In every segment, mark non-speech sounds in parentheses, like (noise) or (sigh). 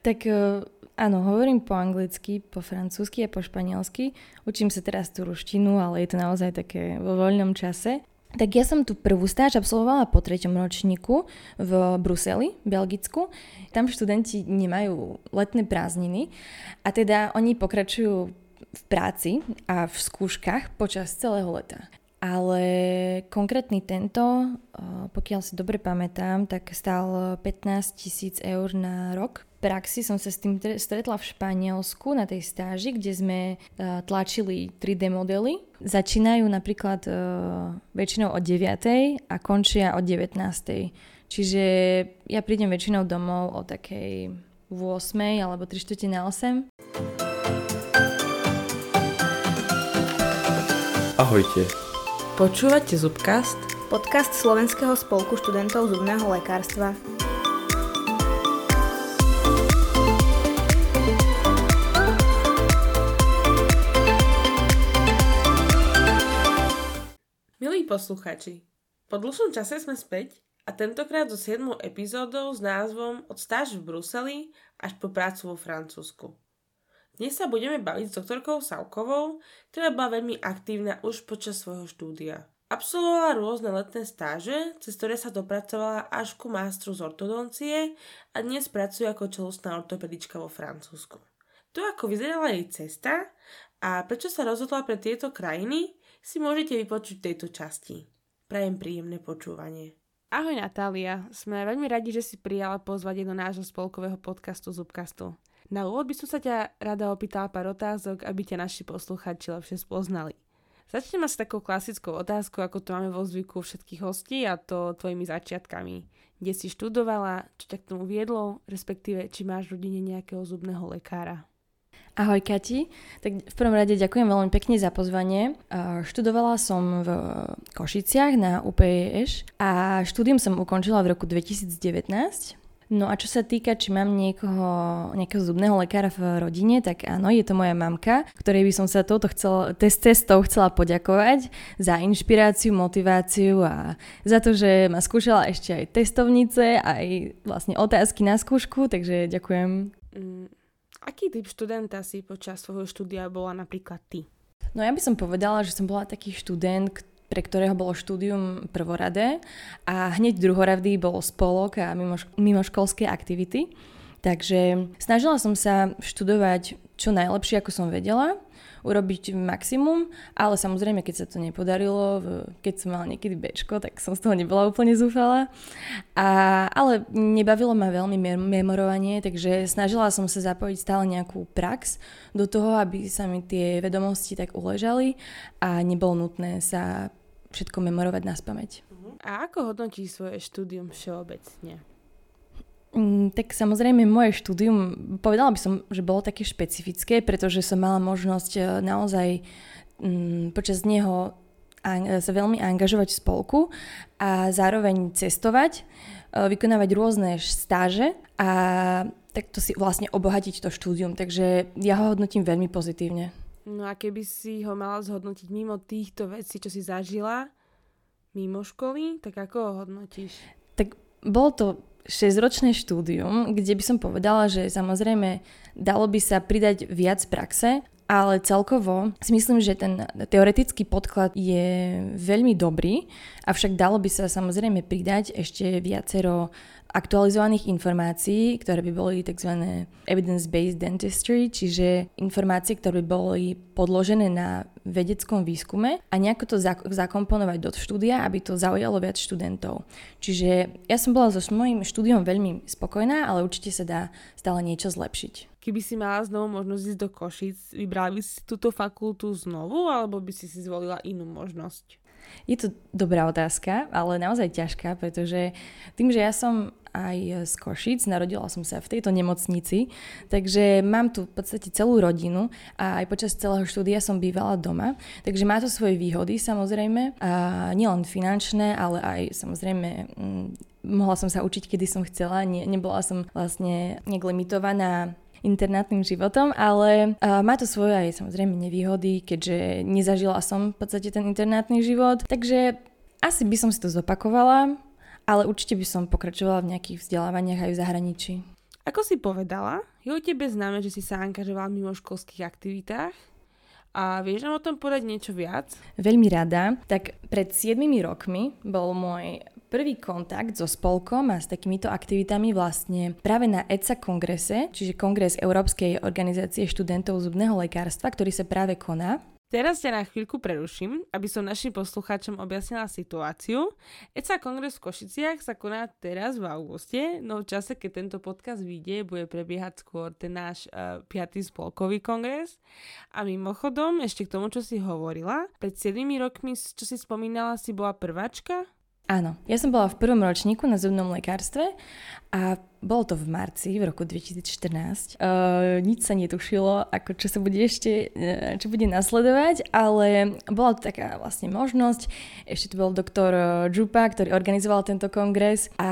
Tak e, áno, hovorím po anglicky, po francúzsky a po španielsky. Učím sa teraz tú ruštinu, ale je to naozaj také vo voľnom čase. Tak ja som tu prvú stáž absolvovala po treťom ročníku v Bruseli, Belgicku. Tam študenti nemajú letné prázdniny a teda oni pokračujú v práci a v skúškach počas celého leta. Ale konkrétny tento, pokiaľ si dobre pamätám, tak stál 15 tisíc eur na rok praxi som sa s tým stretla v Španielsku na tej stáži, kde sme uh, tlačili 3D modely. Začínajú napríklad uh, väčšinou od 9. a končia od 19. Čiže ja prídem väčšinou domov o takej 8. alebo 3 čtvrte na 8. Ahojte. Počúvate Zubcast? Podcast Slovenského spolku študentov zubného lekárstva. Posluchači, po dlhšom čase sme späť a tentokrát so 7. epizódou s názvom Od stáž v Bruseli až po prácu vo Francúzsku. Dnes sa budeme baviť s doktorkou Savkovou, ktorá bola veľmi aktívna už počas svojho štúdia. Absolvovala rôzne letné stáže, cez ktoré sa dopracovala až ku mástru z ortodoncie a dnes pracuje ako čelustná ortopedička vo Francúzsku. To, ako vyzerala jej cesta a prečo sa rozhodla pre tieto krajiny, si môžete vypočuť tejto časti. Prajem príjemné počúvanie. Ahoj Natália, sme veľmi radi, že si prijala pozvať do nášho spolkového podcastu Zubkastu. Na úvod by som sa ťa rada opýtala pár otázok, aby ťa naši posluchači lepšie spoznali. Začneme s takou klasickou otázkou, ako to máme vo zvyku všetkých hostí a to tvojimi začiatkami. Kde si študovala, čo ťa k tomu viedlo, respektíve či máš v rodine nejakého zubného lekára? Ahoj Kati, tak v prvom rade ďakujem veľmi pekne za pozvanie. Študovala som v Košiciach na UPEŠ a štúdium som ukončila v roku 2019. No a čo sa týka, či mám niekoho, nejakého zubného lekára v rodine, tak áno, je to moja mamka, ktorej by som sa touto chcela, test cestou chcela poďakovať za inšpiráciu, motiváciu a za to, že ma skúšala ešte aj testovnice, aj vlastne otázky na skúšku, takže ďakujem. Mm Aký typ študenta si počas svojho štúdia bola napríklad ty? No ja by som povedala, že som bola taký študent, pre ktorého bolo štúdium prvoradé a hneď druhoradý bol spolok a mimoškolské aktivity. Takže snažila som sa študovať čo najlepšie, ako som vedela urobiť maximum, ale samozrejme, keď sa to nepodarilo, keď som mala niekedy bečko, tak som z toho nebola úplne zúfala. A, ale nebavilo ma veľmi memorovanie, takže snažila som sa zapojiť stále nejakú prax do toho, aby sa mi tie vedomosti tak uležali a nebolo nutné sa všetko memorovať na spameť. A ako hodnotíš svoje štúdium všeobecne? Mm, tak samozrejme moje štúdium, povedala by som, že bolo také špecifické, pretože som mala možnosť e, naozaj mm, počas neho sa veľmi angažovať v spolku a zároveň cestovať, e, vykonávať rôzne stáže a takto si vlastne obohatiť to štúdium. Takže ja ho hodnotím veľmi pozitívne. No a keby si ho mala zhodnotiť mimo týchto vecí, čo si zažila, mimo školy, tak ako ho hodnotíš? Tak bolo to 6-ročné štúdium, kde by som povedala, že samozrejme dalo by sa pridať viac praxe, ale celkovo si myslím, že ten teoretický podklad je veľmi dobrý, avšak dalo by sa samozrejme pridať ešte viacero aktualizovaných informácií, ktoré by boli tzv. evidence-based dentistry, čiže informácie, ktoré by boli podložené na vedeckom výskume a nejako to zakomponovať do štúdia, aby to zaujalo viac študentov. Čiže ja som bola so svojím štúdiom veľmi spokojná, ale určite sa dá stále niečo zlepšiť. Keby si mala znovu možnosť ísť do Košic, vybrala by si túto fakultu znovu, alebo by si si zvolila inú možnosť? Je to dobrá otázka, ale naozaj ťažká, pretože tým, že ja som aj z Košic, narodila som sa v tejto nemocnici, takže mám tu v podstate celú rodinu a aj počas celého štúdia som bývala doma, takže má to svoje výhody samozrejme, a nielen finančné, ale aj samozrejme mohla som sa učiť, kedy som chcela, ne, nebola som vlastne nejak limitovaná internátnym životom, ale uh, má to svoje aj samozrejme nevýhody, keďže nezažila som v podstate ten internátny život, takže asi by som si to zopakovala, ale určite by som pokračovala v nejakých vzdelávaniach aj v zahraničí. Ako si povedala, je o tebe známe, že si sa angažovala mimo školských aktivitách a vieš nám o tom povedať niečo viac? Veľmi rada. Tak pred 7 rokmi bol môj prvý kontakt so spolkom a s takýmito aktivitami vlastne práve na ECA kongrese, čiže Kongres Európskej organizácie študentov zubného lekárstva, ktorý sa práve koná. Teraz ťa na chvíľku preruším, aby som našim poslucháčom objasnila situáciu. ECA kongres v Košiciach sa koná teraz v auguste, no v čase, keď tento podcast vyjde, bude prebiehať skôr ten náš uh, piatý spolkový kongres. A mimochodom, ešte k tomu, čo si hovorila, pred 7 rokmi, čo si spomínala, si bola prváčka? Áno, ja som bola v prvom ročníku na zubnom lekárstve a bolo to v marci v roku 2014. Uh, nič sa netušilo, ako čo sa bude ešte, uh, čo bude nasledovať, ale bola to taká vlastne možnosť. Ešte tu bol doktor Džupa, ktorý organizoval tento kongres a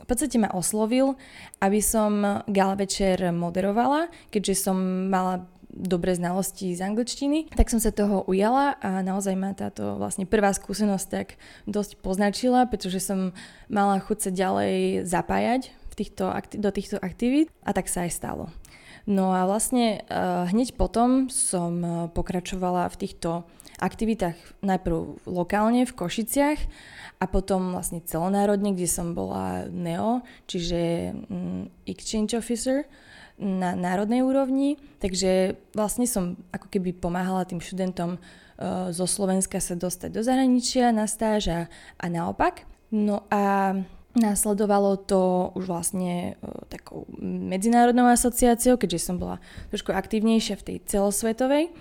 v podstate ma oslovil, aby som gala večer moderovala, keďže som mala dobré znalosti z angličtiny, tak som sa toho ujala a naozaj ma táto vlastne prvá skúsenosť tak dosť poznačila, pretože som mala chuť sa ďalej zapájať v týchto, do týchto aktivít a tak sa aj stalo. No a vlastne uh, hneď potom som uh, pokračovala v týchto aktivitách najprv lokálne v Košiciach a potom vlastne celonárodne, kde som bola NEO, čiže um, Exchange Officer na národnej úrovni, takže vlastne som ako keby pomáhala tým študentom uh, zo Slovenska sa dostať do zahraničia na stáž a, a naopak. No a Následovalo to už vlastne uh, takou medzinárodnou asociáciou, keďže som bola trošku aktívnejšia v tej celosvetovej,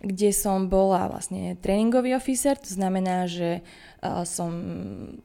kde som bola vlastne tréningový officer, to znamená, že uh, som Mm,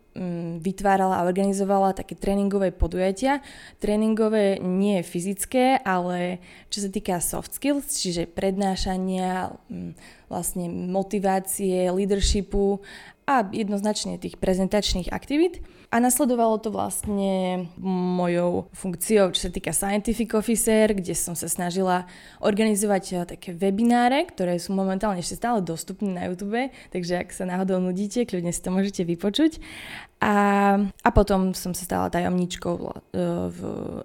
vytvárala a organizovala také tréningové podujatia. Tréningové nie fyzické, ale čo sa týka soft skills, čiže prednášania, mm, vlastne motivácie, leadershipu a jednoznačne tých prezentačných aktivít. A nasledovalo to vlastne mojou funkciou, čo sa týka Scientific Officer, kde som sa snažila organizovať eh, také webináre, ktoré sú momentálne ešte stále dostupné na YouTube, takže ak sa náhodou nudíte, kľudne si to môžete vypočuť. A, a potom som sa stala tajomníčkou v, eh, v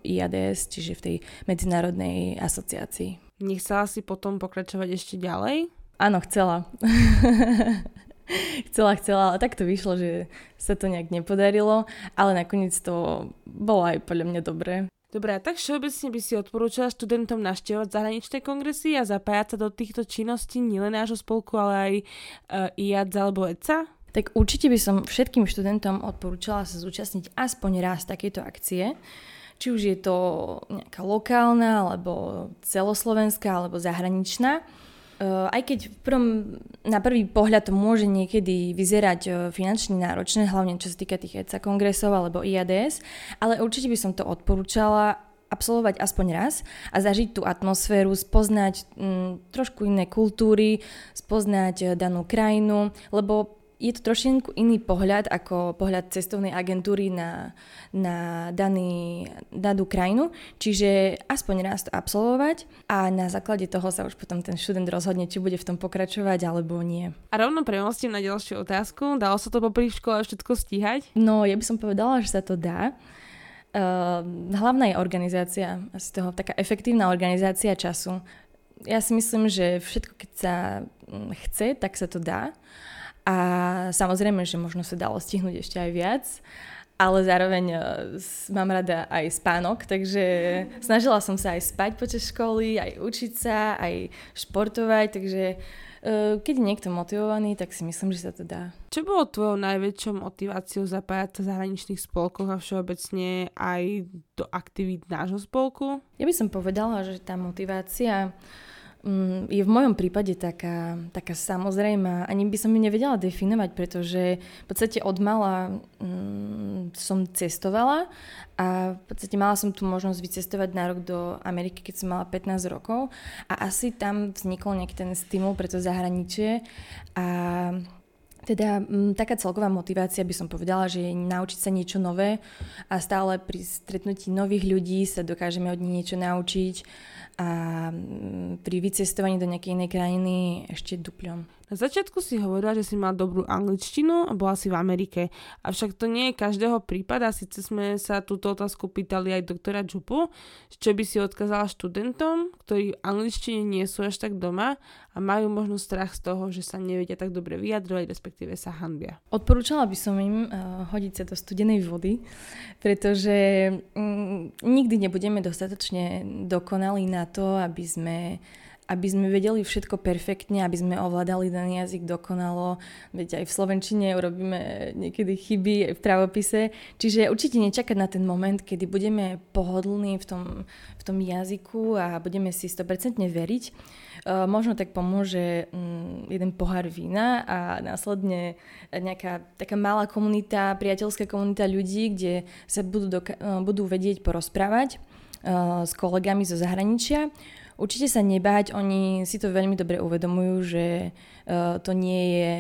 IADS, čiže v tej medzinárodnej asociácii. Nechcela si potom pokračovať ešte ďalej? Áno, chcela. (laughs) chcela, chcela, ale tak to vyšlo, že sa to nejak nepodarilo, ale nakoniec to bolo aj podľa mňa dobré. Dobre, a tak všeobecne by si odporúčala študentom naštevovať zahraničné kongresy a zapájať sa do týchto činností nielen nášho spolku, ale aj uh, IADZ alebo ECA? Tak určite by som všetkým študentom odporúčala sa zúčastniť aspoň raz takejto akcie. Či už je to nejaká lokálna, alebo celoslovenská, alebo zahraničná Uh, aj keď v prvom, na prvý pohľad to môže niekedy vyzerať uh, finančne náročné, hlavne čo sa týka tých ECA kongresov alebo IADS, ale určite by som to odporúčala absolvovať aspoň raz a zažiť tú atmosféru, spoznať mm, trošku iné kultúry, spoznať uh, danú krajinu, lebo je to trošinku iný pohľad ako pohľad cestovnej agentúry na, na daný, danú krajinu, čiže aspoň raz to absolvovať a na základe toho sa už potom ten študent rozhodne, či bude v tom pokračovať alebo nie. A rovno premostím na ďalšiu otázku. Dalo sa to popri škole všetko stíhať? No, ja by som povedala, že sa to dá. Uh, hlavná je organizácia, asi toho taká efektívna organizácia času. Ja si myslím, že všetko, keď sa mm, chce, tak sa to dá. A samozrejme, že možno sa dalo stihnúť ešte aj viac, ale zároveň uh, mám rada aj spánok, takže snažila som sa aj spať počas školy, aj učiť sa, aj športovať, takže uh, keď je niekto motivovaný, tak si myslím, že sa to dá. Čo bolo tvojou najväčšou motiváciou zapájať sa v zahraničných spolkoch a všeobecne aj do aktivít nášho spolku? Ja by som povedala, že tá motivácia Mm, je v mojom prípade taká, taká samozrejmá. Ani by som ju nevedela definovať, pretože v podstate od mala mm, som cestovala a v podstate mala som tu možnosť vycestovať na rok do Ameriky, keď som mala 15 rokov. A asi tam vznikol nejaký ten stimul pre to zahraničie. A teda m, mm, taká celková motivácia by som povedala, že je naučiť sa niečo nové a stále pri stretnutí nových ľudí sa dokážeme od nich niečo naučiť a mm, pri vycestovaní do nejakej inej krajiny ešte dupľom. Na začiatku si hovorila, že si mal dobrú angličtinu a bola si v Amerike. Avšak to nie je každého prípad a síce sme sa túto otázku pýtali aj doktora Čupu, čo by si odkázala študentom, ktorí v angličtine nie sú až tak doma a majú možno strach z toho, že sa nevedia tak dobre vyjadrovať, respektíve sa hanbia. Odporúčala by som im uh, hodiť sa do studenej vody, pretože mm, nikdy nebudeme dostatočne dokonalí na to, aby sme aby sme vedeli všetko perfektne, aby sme ovládali ten jazyk dokonalo. Veď aj v Slovenčine urobíme niekedy chyby aj v pravopise. Čiže určite nečakať na ten moment, kedy budeme pohodlní v tom, v tom jazyku a budeme si 100% veriť. Uh, možno tak pomôže um, jeden pohár vína a následne nejaká taká malá komunita, priateľská komunita ľudí, kde sa budú, doka- uh, budú vedieť porozprávať uh, s kolegami zo zahraničia Určite sa nebáť, oni si to veľmi dobre uvedomujú, že uh, to nie je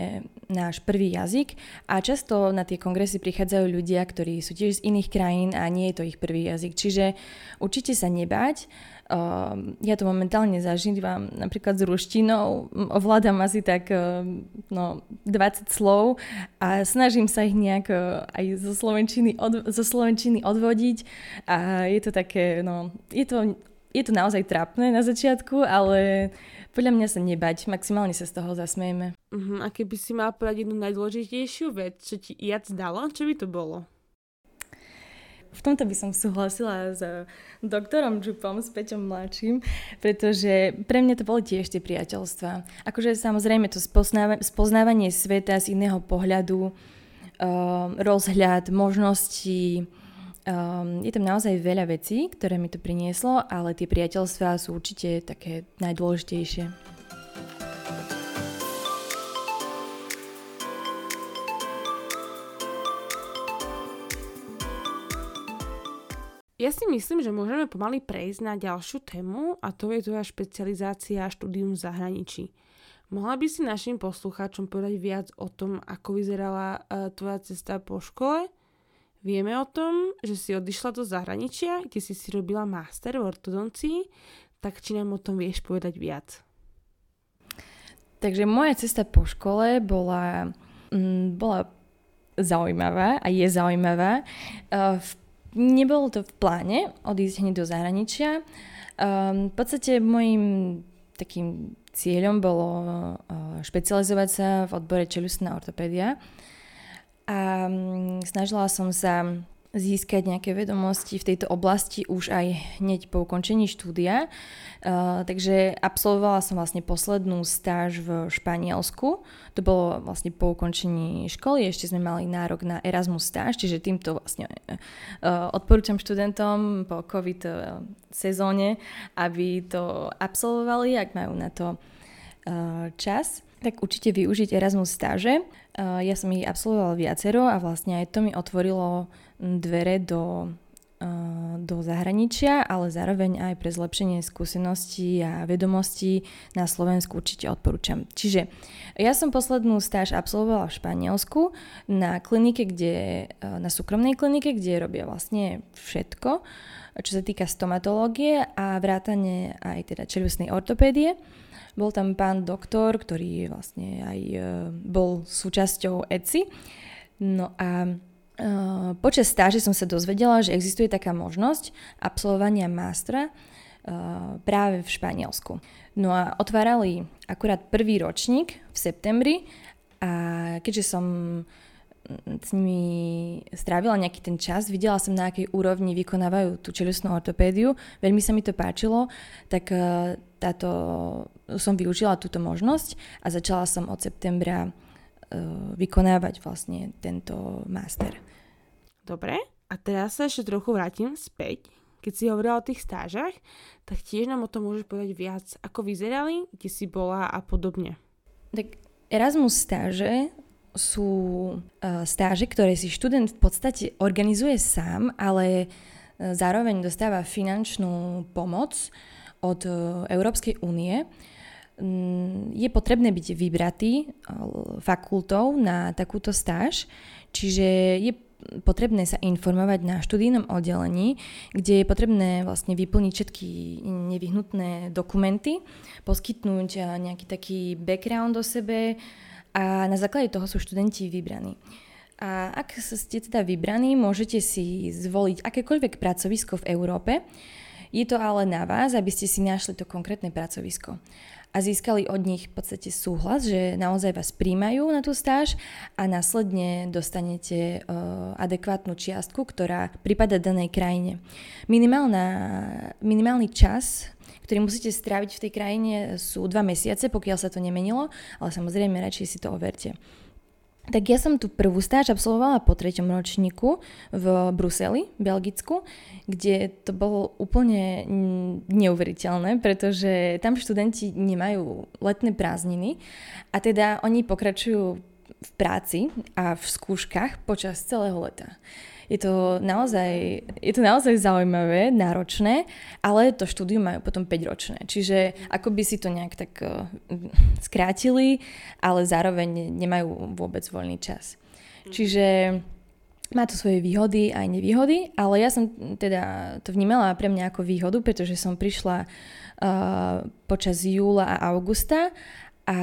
náš prvý jazyk a často na tie kongresy prichádzajú ľudia, ktorí sú tiež z iných krajín a nie je to ich prvý jazyk. Čiže určite sa nebáť. Uh, ja to momentálne zažívam napríklad s ruštinou, ovládam asi tak uh, no, 20 slov a snažím sa ich nejak aj zo slovenčiny, od, zo slovenčiny odvodiť a je to také, no, je to je to naozaj trápne na začiatku, ale podľa mňa sa nebať, maximálne sa z toho zasmejeme. Uh-huh. A keby si mal povedať jednu najdôležitejšiu vec, čo ti jac dalo, čo by to bolo? V tomto by som súhlasila s doktorom Čupom, s Peťom mladším, pretože pre mňa to boli tiež tie priateľstva. Akože samozrejme to spoznávanie sveta z iného pohľadu, uh, rozhľad, možnosti, Um, je tam naozaj veľa vecí, ktoré mi to prinieslo, ale tie priateľstvá sú určite také najdôležitejšie. Ja si myslím, že môžeme pomaly prejsť na ďalšiu tému a to je tvoja špecializácia a štúdium v zahraničí. Mohla by si našim poslucháčom povedať viac o tom, ako vyzerala uh, tvoja cesta po škole? Vieme o tom, že si odišla do zahraničia, kde si si robila master v ortodoncii, tak či nám o tom vieš povedať viac? Takže moja cesta po škole bola, mm, bola zaujímavá a je zaujímavá. Uh, nebolo to v pláne odísť hneď do zahraničia. Um, v podstate môjim takým cieľom bolo uh, špecializovať sa v odbore čelusná ortopédia a mm, snažila som sa získať nejaké vedomosti v tejto oblasti už aj hneď po ukončení štúdia. Uh, takže absolvovala som vlastne poslednú stáž v Španielsku. To bolo vlastne po ukončení školy, ešte sme mali nárok na Erasmus stáž, čiže týmto vlastne uh, odporúčam študentom po COVID sezóne, aby to absolvovali, ak majú na to uh, čas tak určite využiť Erasmus stáže. Ja som ich absolvovala viacero a vlastne aj to mi otvorilo dvere do, do zahraničia, ale zároveň aj pre zlepšenie skúseností a vedomostí na Slovensku určite odporúčam. Čiže ja som poslednú stáž absolvovala v Španielsku na klinike, kde, na súkromnej klinike, kde robia vlastne všetko, čo sa týka stomatológie a vrátane aj teda čelusnej ortopédie. Bol tam pán doktor, ktorý vlastne aj e, bol súčasťou ECI. No a Uh, počas stáže som sa dozvedela, že existuje taká možnosť absolvovania mástra uh, práve v Španielsku. No a otvárali akurát prvý ročník v septembri a keďže som s nimi strávila nejaký ten čas, videla som na akej úrovni vykonávajú tú čelusnú ortopédiu, veľmi sa mi to páčilo, tak e, táto, som využila túto možnosť a začala som od septembra uh, vykonávať vlastne tento master. Dobre, a teraz sa ešte trochu vrátim späť. Keď si hovorila o tých stážach, tak tiež nám o tom môžeš povedať viac, ako vyzerali, kde si bola a podobne. Tak Erasmus stáže sú uh, stáže, ktoré si študent v podstate organizuje sám, ale uh, zároveň dostáva finančnú pomoc od uh, Európskej únie. Um, je potrebné byť vybratý fakultou na takúto stáž, čiže je potrebné sa informovať na študijnom oddelení, kde je potrebné vlastne vyplniť všetky nevyhnutné dokumenty, poskytnúť nejaký taký background o sebe a na základe toho sú študenti vybraní. A ak ste teda vybraní, môžete si zvoliť akékoľvek pracovisko v Európe. Je to ale na vás, aby ste si našli to konkrétne pracovisko a získali od nich v podstate súhlas, že naozaj vás príjmajú na tú stáž a následne dostanete uh, adekvátnu čiastku, ktorá prípada danej krajine. Minimálna, minimálny čas, ktorý musíte stráviť v tej krajine sú dva mesiace, pokiaľ sa to nemenilo, ale samozrejme radšej si to overte. Tak ja som tu prvú stáž absolvovala po treťom ročníku v Bruseli, Belgicku, kde to bolo úplne neuveriteľné, pretože tam študenti nemajú letné prázdniny a teda oni pokračujú v práci a v skúškach počas celého leta je to naozaj, je to naozaj zaujímavé, náročné, ale to štúdium majú potom 5 ročné. Čiže ako by si to nejak tak uh, skrátili, ale zároveň nemajú vôbec voľný čas. Čiže má to svoje výhody aj nevýhody, ale ja som teda to vnímala pre mňa ako výhodu, pretože som prišla uh, počas júla a augusta a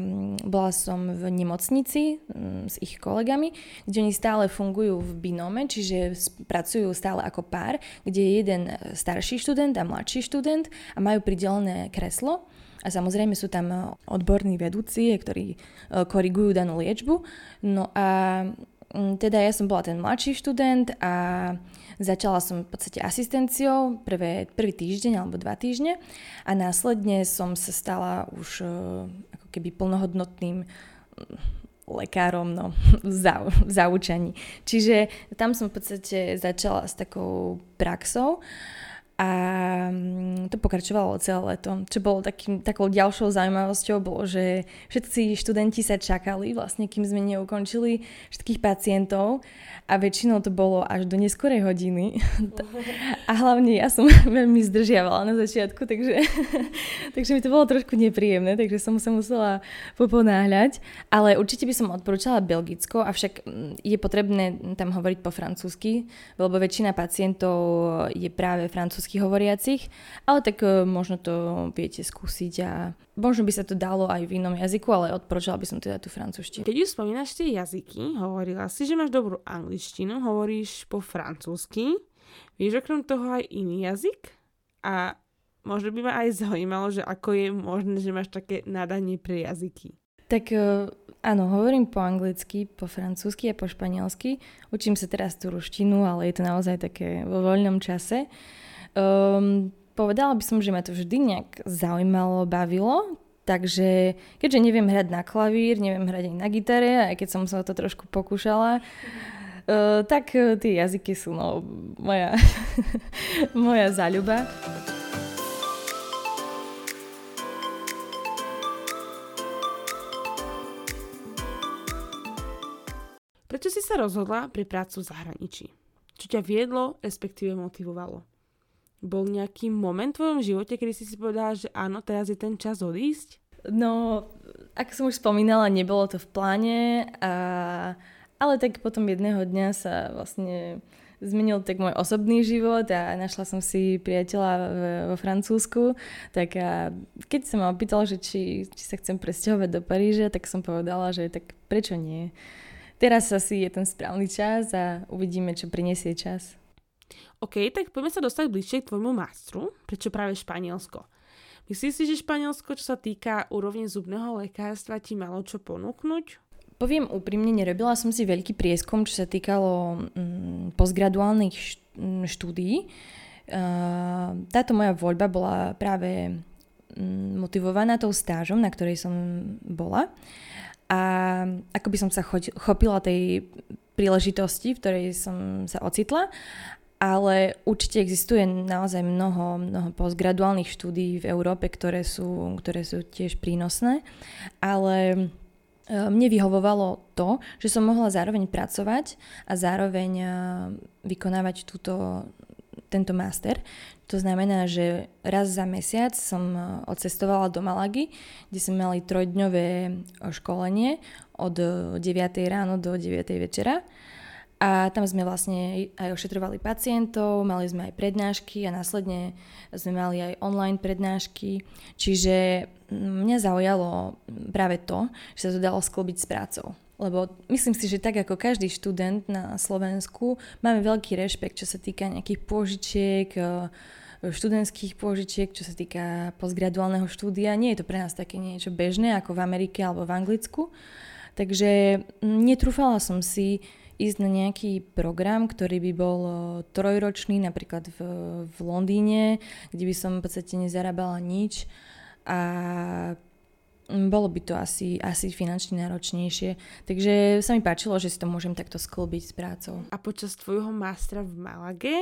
mm, bola som v nemocnici mm, s ich kolegami, kde oni stále fungujú v binome, čiže pracujú stále ako pár, kde je jeden e, starší študent a mladší študent a majú pridelené kreslo. A samozrejme sú tam e, odborní vedúci, ktorí e, korigujú danú liečbu. No a mm, teda ja som bola ten mladší študent a Začala som v podstate asistenciou prvé, prvý týždeň alebo dva týždne a následne som sa stala už uh, ako keby plnohodnotným mm, lekárom no, (laughs) v, zau. Čiže tam som v podstate začala s takou praxou a mm, to pokračovalo celé leto. Čo bolo takým, takou ďalšou zaujímavosťou, bolo, že všetci študenti sa čakali, vlastne kým sme neukončili všetkých pacientov a väčšinou to bolo až do neskorej hodiny. (laughs) a hlavne ja som (laughs) veľmi zdržiavala na začiatku, takže, (laughs) takže mi to bolo trošku nepríjemné, takže som sa musela poponáhľať. Ale určite by som odporúčala Belgicko, avšak mm, je potrebné tam hovoriť po francúzsky, lebo väčšina pacientov je práve francúzsky hovoriacich, ale tak e, možno to viete skúsiť a možno by sa to dalo aj v inom jazyku, ale odporúčala by som teda tú francúzštinu. Keď už spomínaš tie jazyky, hovorila si, že máš dobrú angličtinu angličtinu, hovoríš po francúzsky, vieš okrem toho aj iný jazyk a možno by ma aj zaujímalo, že ako je možné, že máš také nadanie pre jazyky. Tak e, áno, hovorím po anglicky, po francúzsky a po španielsky. Učím sa teraz tú ruštinu, ale je to naozaj také vo voľnom čase. Um, povedala by som, že ma to vždy nejak zaujímalo, bavilo, takže keďže neviem hrať na klavír, neviem hrať aj na gitare, aj keď som sa to trošku pokúšala, Uh, tak uh, tie jazyky sú no, moja, (laughs) moja záľuba. Prečo si sa rozhodla pre prácu v zahraničí? Čo ťa viedlo, respektíve motivovalo? Bol nejaký moment v tvojom živote, kedy si si povedala, že áno, teraz je ten čas odísť? No, ako som už spomínala, nebolo to v pláne a ale tak potom jedného dňa sa vlastne zmenil tak môj osobný život a našla som si priateľa vo Francúzsku, tak a keď sa ma opýtal, že či, či sa chcem presťahovať do Paríža, tak som povedala, že tak prečo nie. Teraz asi je ten správny čas a uvidíme, čo prinesie čas. OK, tak poďme sa dostať bližšie k tvojmu mástru. Prečo práve Španielsko? Myslíš si, že Španielsko, čo sa týka úrovne zubného lekárstva, ti malo čo ponúknuť? Poviem úprimne, nerobila som si veľký prieskum, čo sa týkalo mm, postgraduálnych mm, štúdií. Uh, táto moja voľba bola práve mm, motivovaná tou stážom, na ktorej som bola. A ako by som sa chopila tej príležitosti, v ktorej som sa ocitla, ale určite existuje naozaj mnoho, mnoho postgraduálnych štúdií v Európe, ktoré sú, ktoré sú tiež prínosné, ale E, mne vyhovovalo to, že som mohla zároveň pracovať a zároveň e, vykonávať túto, tento master. To znamená, že raz za mesiac som e, odcestovala do Malagy, kde sme mali trojdňové školenie od 9 ráno do 9 večera A tam sme vlastne aj ošetrovali pacientov, mali sme aj prednášky a následne sme mali aj online prednášky. Čiže mňa zaujalo práve to, že sa to dalo sklbiť s prácou. Lebo myslím si, že tak ako každý študent na Slovensku máme veľký rešpekt, čo sa týka nejakých pôžičiek, e, študentských pôžičiek, čo sa týka postgraduálneho štúdia. Nie je to pre nás také niečo bežné ako v Amerike alebo v Anglicku. Takže netrúfala som si ísť na nejaký program, ktorý by bol e, trojročný, napríklad v, v Londýne, kde by som v podstate nezarábala nič a bolo by to asi, asi finančne náročnejšie. Takže sa mi páčilo, že si to môžem takto sklbiť s prácou. A počas tvojho mástra v Malage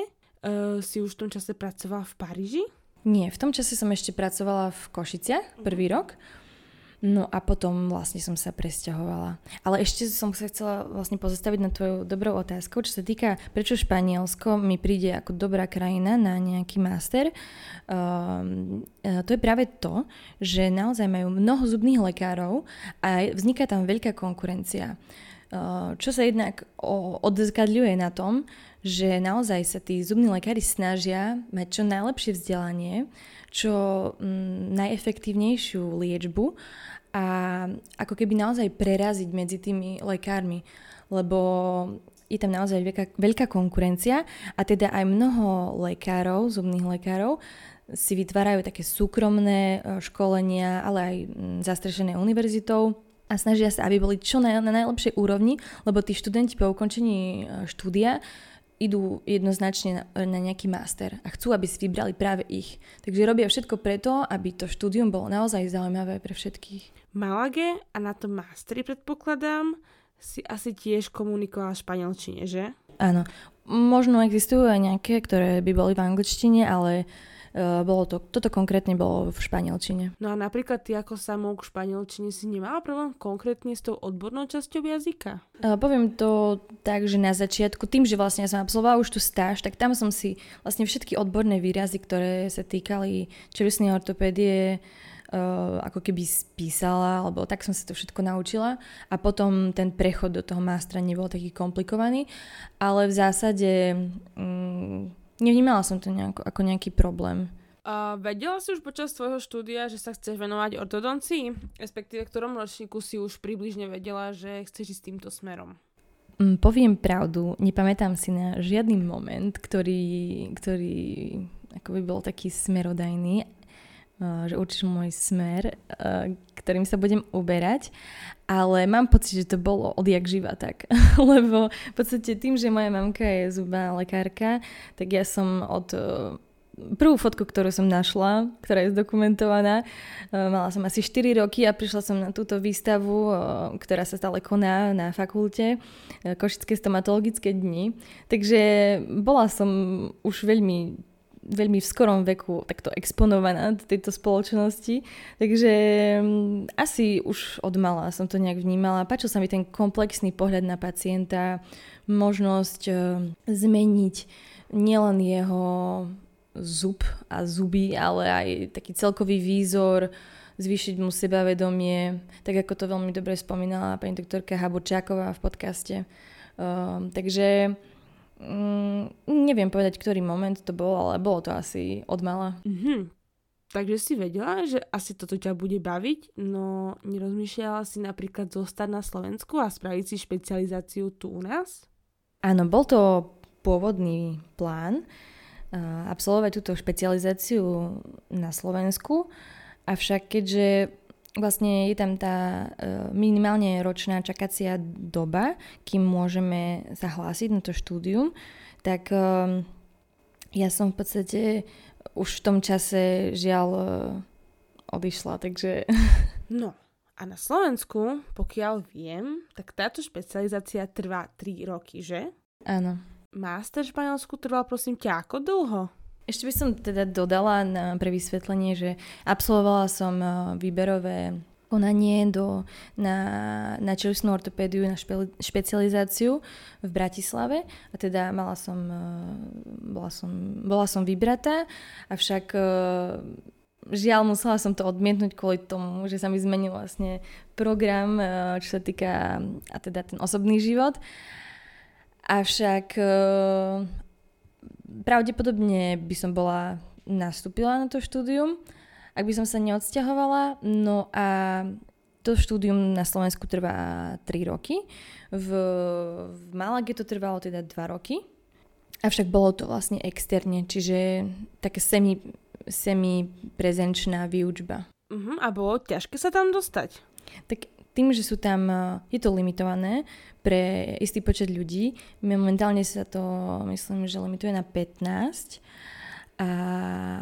uh, si už v tom čase pracovala v Paríži? Nie, v tom čase som ešte pracovala v Košiciach prvý rok. No a potom vlastne som sa presťahovala. Ale ešte som sa chcela vlastne pozastaviť na tvoju dobrou otázku, čo sa týka, prečo Španielsko mi príde ako dobrá krajina na nejaký master. Um, to je práve to, že naozaj majú mnoho zubných lekárov a vzniká tam veľká konkurencia. Uh, čo sa jednak odzrkadľuje na tom, že naozaj sa tí zubní lekári snažia mať čo najlepšie vzdelanie, čo mm, najefektívnejšiu liečbu a ako keby naozaj preraziť medzi tými lekármi, lebo je tam naozaj veľká, veľká konkurencia a teda aj mnoho lekárov, zubných lekárov, si vytvárajú také súkromné e, školenia, ale aj zastrešené univerzitou a snažia sa, aby boli čo na, na najlepšej úrovni, lebo tí študenti po ukončení e, štúdia idú jednoznačne na, na nejaký master a chcú, aby si vybrali práve ich. Takže robia všetko preto, aby to štúdium bolo naozaj zaujímavé pre všetkých. Malage a na tom masteri predpokladám si asi tiež komunikovala v španielčine, že? Áno. Možno existujú aj nejaké, ktoré by boli v angličtine, ale Eh, bolo to, toto konkrétne bolo v španielčine. No a napríklad ty ako samouk v španielčine si nemala problém konkrétne s tou odbornou časťou jazyka? Uh, poviem to tak, že na začiatku, tým, že vlastne ja som absolvovala už tu stáž, tak tam som si vlastne všetky odborné výrazy, ktoré sa týkali čelistnej ortopédie, Uh, ako keby spísala, alebo tak som sa to všetko naučila a potom ten prechod do toho mástra nebol taký komplikovaný, ale v zásade um, Nevnímala som to nejako, ako nejaký problém. A vedela si už počas svojho štúdia, že sa chceš venovať ortodoncii? Respektíve, v ktorom ročníku si už približne vedela, že chceš ísť týmto smerom? Mm, poviem pravdu, nepamätám si na žiadny moment, ktorý, ktorý ako by bol taký smerodajný, že určite môj smer, ktorým sa budem uberať, ale mám pocit, že to bolo odjak živa tak, (laughs) lebo v podstate tým, že moja mamka je zubná lekárka, tak ja som od prvú fotku, ktorú som našla, ktorá je zdokumentovaná. Mala som asi 4 roky a prišla som na túto výstavu, ktorá sa stále koná na fakulte Košické stomatologické dni. Takže bola som už veľmi veľmi v skorom veku takto exponovaná do tejto spoločnosti. Takže mm, asi už od mala som to nejak vnímala. Páčil sa mi ten komplexný pohľad na pacienta, možnosť e, zmeniť nielen jeho zub a zuby, ale aj taký celkový výzor, zvýšiť mu sebavedomie, tak ako to veľmi dobre spomínala pani doktorka Haburčáková v podcaste. Um, takže Mm, neviem povedať, ktorý moment to bol, ale bolo to asi od mala. Mm-hmm. Takže si vedela, že asi toto ťa bude baviť, no nerozmýšľala si napríklad zostať na Slovensku a spraviť si špecializáciu tu u nás? Áno, bol to pôvodný plán uh, absolvovať túto špecializáciu na Slovensku, avšak keďže vlastne je tam tá e, minimálne ročná čakacia doba, kým môžeme sa hlásiť na to štúdium, tak e, ja som v podstate už v tom čase žiaľ e, odišla, takže... (laughs) No a na Slovensku, pokiaľ viem, tak táto špecializácia trvá 3 roky, že? Áno. Master v Španielsku trval prosím ťa ako dlho? Ešte by som teda dodala na, pre vysvetlenie, že absolvovala som e, výberové konanie do, na, na čelistnú ortopédiu, na špe, špecializáciu v Bratislave. A teda mala som, e, bola som, bola som vybratá, avšak e, žiaľ musela som to odmietnúť kvôli tomu, že sa mi zmenil vlastne program, čo sa týka a teda ten osobný život. Avšak pravdepodobne by som bola nastúpila na to štúdium, ak by som sa neodsťahovala. No a to štúdium na Slovensku trvá 3 roky. V, v Malage to trvalo teda 2 roky. Avšak bolo to vlastne externe, čiže také semi, semi prezenčná výučba. Uh-huh, a bolo ťažké sa tam dostať? Tak tým, že sú tam, je to limitované pre istý počet ľudí, momentálne sa to, myslím, že limituje na 15 a,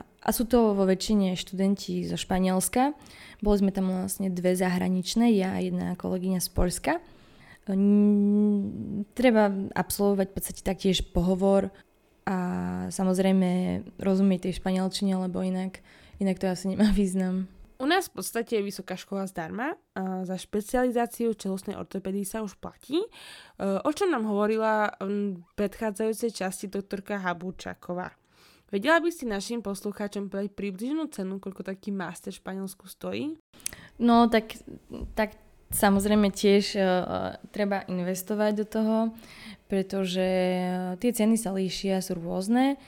a sú to vo väčšine študenti zo Španielska. Boli sme tam vlastne dve zahraničné, ja a jedna kolegyňa z Polska. Treba absolvovať v podstate taktiež pohovor a samozrejme rozumieť tej španielčine, lebo inak, inak to asi nemá význam. U nás v podstate je vysoká škola zdarma. A za špecializáciu čelostnej ortopédii sa už platí. E, o čom nám hovorila v predchádzajúcej časti doktorka Habúčaková. Vedela by si našim poslucháčom povedať približnú cenu, koľko taký master v Španielsku stojí? No, tak, tak samozrejme tiež uh, treba investovať do toho, pretože uh, tie ceny sa líšia, sú rôzne,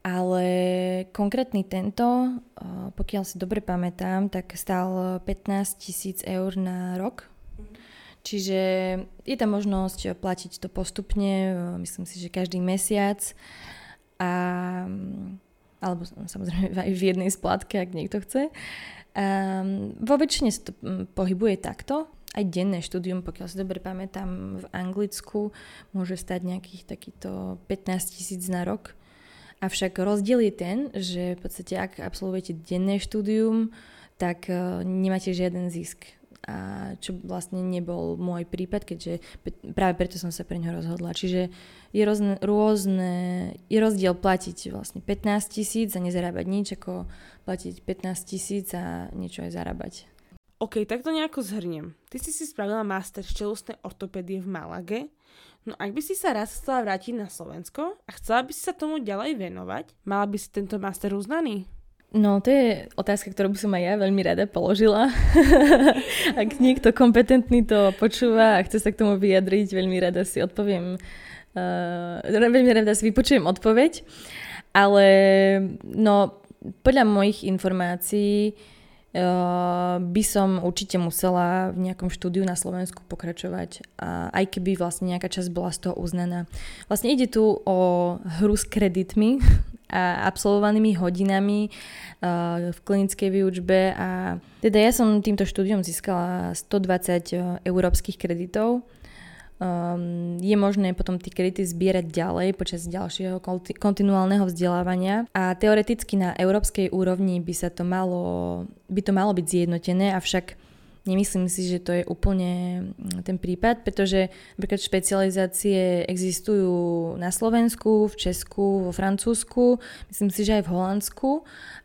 ale konkrétny tento, uh, pokiaľ si dobre pamätám, tak stál 15 tisíc eur na rok. Čiže je tam možnosť platiť to postupne, myslím si, že každý mesiac. A, alebo samozrejme aj v jednej splátke, ak niekto chce. Um, vo väčšine sa to pohybuje takto. Aj denné štúdium, pokiaľ si dobre pamätám, v Anglicku môže stať nejakých takýto 15 tisíc na rok. Avšak rozdiel je ten, že v podstate ak absolvujete denné štúdium, tak uh, nemáte žiaden zisk a čo vlastne nebol môj prípad, keďže práve preto som sa pre ňo rozhodla. Čiže je rôzne, rôzne je rozdiel platiť vlastne 15 tisíc a nezarábať nič, ako platiť 15 tisíc a niečo aj zarábať. OK, tak to nejako zhrniem. Ty si si spravila master z čelustnej ortopédie v Malage. No ak by si sa raz chcela vrátiť na Slovensko a chcela by si sa tomu ďalej venovať, mala by si tento master uznaný? No, to je otázka, ktorú by som aj ja veľmi rada položila. (laughs) Ak niekto kompetentný to počúva a chce sa k tomu vyjadriť, veľmi rada si odpoviem. Uh, veľmi rada si vypočujem odpoveď. Ale no, podľa mojich informácií by som určite musela v nejakom štúdiu na Slovensku pokračovať. Aj keby vlastne nejaká časť bola z toho uznaná. Vlastne ide tu o hru s kreditmi, (laughs) a absolvovanými hodinami uh, v klinickej výučbe a teda ja som týmto štúdiom získala 120 uh, európskych kreditov. Um, je možné potom tie kredity zbierať ďalej počas ďalšieho kontinuálneho vzdelávania a teoreticky na európskej úrovni by sa to malo, by to malo byť zjednotené, avšak Nemyslím si, že to je úplne mm, ten prípad, pretože napríklad špecializácie existujú na Slovensku, v Česku, vo Francúzsku, myslím si, že aj v Holandsku,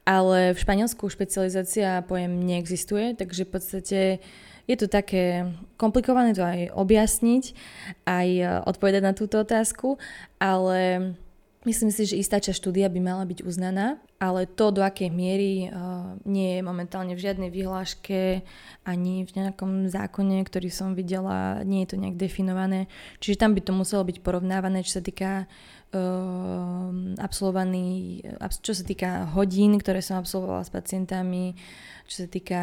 ale v Španielsku špecializácia pojem neexistuje, takže v podstate je to také komplikované to aj objasniť, aj e, odpovedať na túto otázku, ale Myslím si, že istá časť štúdia by mala byť uznaná, ale to, do akej miery uh, nie je momentálne v žiadnej vyhláške ani v nejakom zákone, ktorý som videla, nie je to nejak definované. Čiže tam by to muselo byť porovnávané, čo sa týka absolvovaný, čo sa týka hodín, ktoré som absolvovala s pacientami, čo sa týka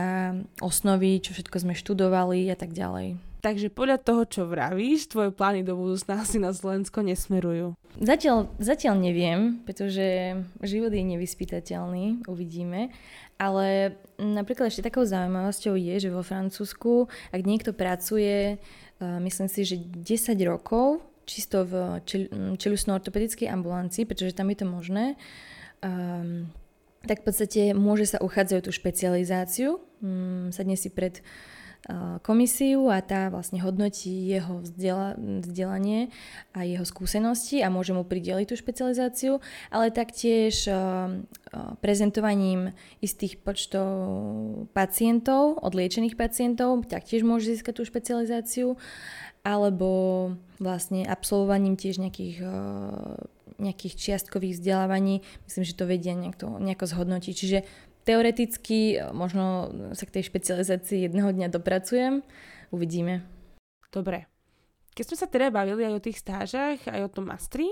osnovy, čo všetko sme študovali a tak ďalej. Takže podľa toho, čo vravíš, tvoje plány do budúcna asi na Slovensko nesmerujú. Zatiaľ, zatiaľ neviem, pretože život je nevyspytateľný, uvidíme. Ale napríklad ešte takou zaujímavosťou je, že vo Francúzsku, ak niekto pracuje, myslím si, že 10 rokov, čisto v čelusno-ortopedickej ambulancii, pretože tam je to možné, um, tak v podstate môže sa uchádzať o tú špecializáciu. Um, sadne si pred komisiu a tá vlastne hodnotí jeho vzdela- vzdelanie a jeho skúsenosti a môže mu prideliť tú špecializáciu, ale taktiež prezentovaním istých počtov pacientov, odliečených pacientov, taktiež môže získať tú špecializáciu alebo vlastne absolvovaním tiež nejakých nejakých čiastkových vzdelávaní, myslím, že to vedia nejako, nejako zhodnotiť. Čiže Teoreticky e, možno sa k tej špecializácii jedného dňa dopracujem. Uvidíme. Dobre. Keď sme sa teda bavili aj o tých stážach, aj o tom mastri,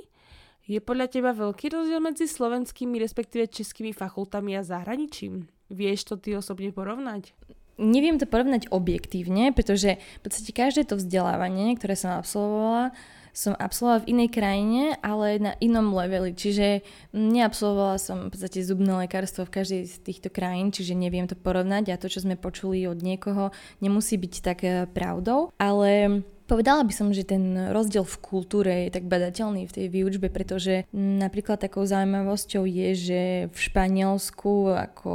je podľa teba veľký rozdiel medzi slovenskými, respektíve českými fakultami a zahraničím? Vieš to ty osobne porovnať? Neviem to porovnať objektívne, pretože v podstate každé to vzdelávanie, ktoré som absolvovala, som absolvovala v inej krajine, ale na inom leveli. Čiže neabsolvovala som v podstate zubné lekárstvo v každej z týchto krajín, čiže neviem to porovnať a to, čo sme počuli od niekoho, nemusí byť tak eh, pravdou. Ale Povedala by som, že ten rozdiel v kultúre je tak badateľný v tej výučbe, pretože napríklad takou zaujímavosťou je, že v Španielsku ako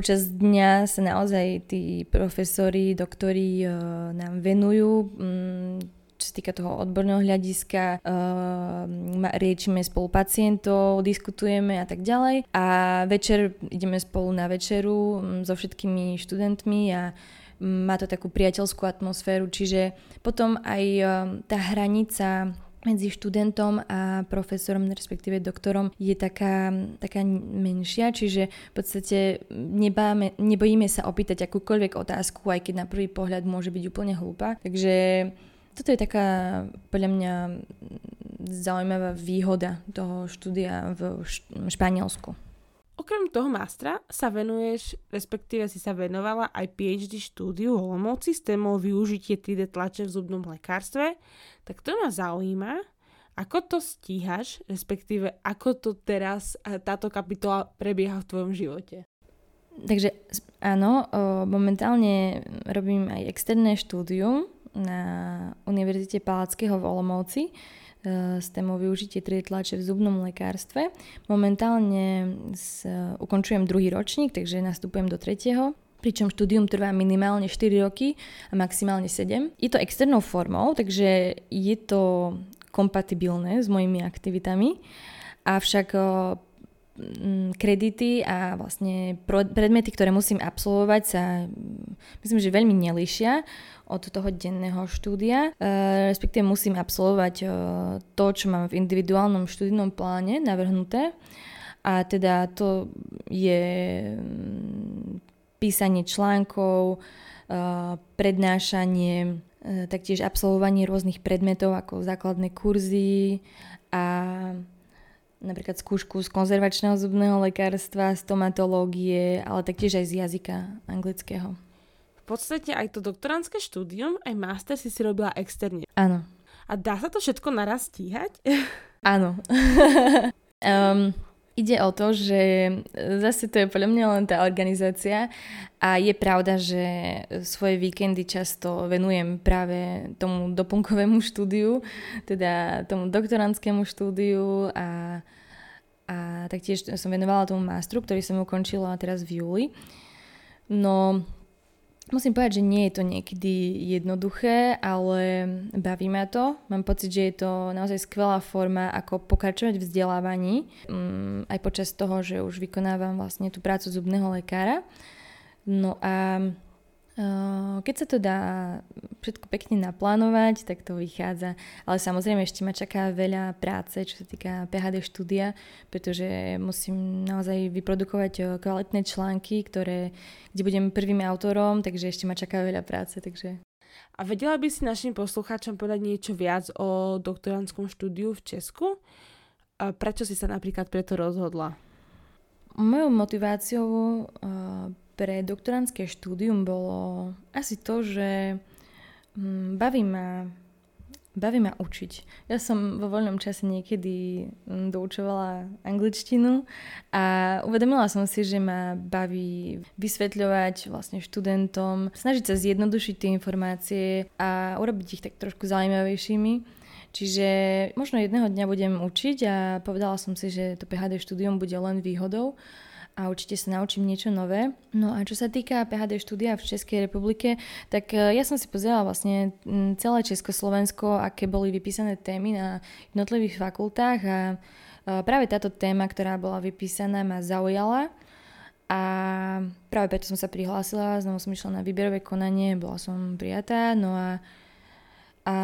počas dňa sa naozaj tí profesori, doktori uh, nám venujú. Um, čo sa týka toho odborného hľadiska, uh, riečime spolu pacientov, diskutujeme a tak ďalej. A večer ideme spolu na večeru um, so všetkými študentmi a um, má to takú priateľskú atmosféru, čiže potom aj um, tá hranica medzi študentom a profesorom, respektíve doktorom, je taká, taká menšia, čiže v podstate nebáme, nebojíme sa opýtať akúkoľvek otázku, aj keď na prvý pohľad môže byť úplne hlúpa. Takže toto je taká podľa mňa zaujímavá výhoda toho štúdia v Španielsku. Okrem toho mastra sa venuješ, respektíve si sa venovala aj PhD štúdiu holomovci s témou využitie 3D tlače v zubnom lekárstve, tak to ma zaujíma, ako to stíhaš, respektíve ako to teraz táto kapitola prebieha v tvojom živote. Takže áno, momentálne robím aj externé štúdium na Univerzite Palackého v Olomouci e, s témou využitie 3D tlače v zubnom lekárstve. Momentálne s, ukončujem druhý ročník, takže nastupujem do tretieho pričom štúdium trvá minimálne 4 roky a maximálne 7. Je to externou formou, takže je to kompatibilné s mojimi aktivitami, avšak kredity a vlastne predmety, ktoré musím absolvovať sa myslím, že veľmi nelíšia od toho denného štúdia. E, respektíve musím absolvovať e, to, čo mám v individuálnom študijnom pláne navrhnuté. A teda to je mm, písanie článkov, e, prednášanie, taktiež absolvovanie rôznych predmetov ako základné kurzy a napríklad skúšku z konzervačného zubného lekárstva, stomatológie, ale taktiež aj z jazyka anglického podstate aj to doktorantské štúdium, aj master si si robila externe. Áno. A dá sa to všetko naraz stíhať? (laughs) Áno. (laughs) um, ide o to, že zase to je podľa mňa len tá organizácia a je pravda, že svoje víkendy často venujem práve tomu doplnkovému (laughs) štúdiu, teda tomu doktorantskému štúdiu a, a taktiež som venovala tomu mástru, ktorý som ukončila teraz v júli. No Musím povedať, že nie je to niekedy jednoduché, ale baví ma to. Mám pocit, že je to naozaj skvelá forma, ako pokračovať v vzdelávaní, um, aj počas toho, že už vykonávam vlastne tú prácu zubného lekára. No a keď sa to dá všetko pekne naplánovať, tak to vychádza. Ale samozrejme ešte ma čaká veľa práce, čo sa týka PHD štúdia, pretože musím naozaj vyprodukovať kvalitné články, ktoré, kde budem prvým autorom, takže ešte ma čaká veľa práce. Takže... A vedela by si našim poslucháčom povedať niečo viac o doktorantskom štúdiu v Česku? A prečo si sa napríklad preto rozhodla? Mojou motiváciou pre doktorantské štúdium bolo asi to, že hm, baví ma, baví ma učiť. Ja som vo voľnom čase niekedy hm, doučovala angličtinu a uvedomila som si, že ma baví vysvetľovať vlastne študentom, snažiť sa zjednodušiť tie informácie a urobiť ich tak trošku zaujímavejšími. Čiže možno jedného dňa budem učiť a povedala som si, že to PHD štúdium bude len výhodou a určite sa naučím niečo nové. No a čo sa týka PHD štúdia v Českej republike, tak e, ja som si pozerala vlastne celé Československo, aké boli vypísané témy na jednotlivých fakultách a e, práve táto téma, ktorá bola vypísaná, ma zaujala. A práve preto som sa prihlásila, znovu som išla na výberové konanie, bola som prijatá, no a a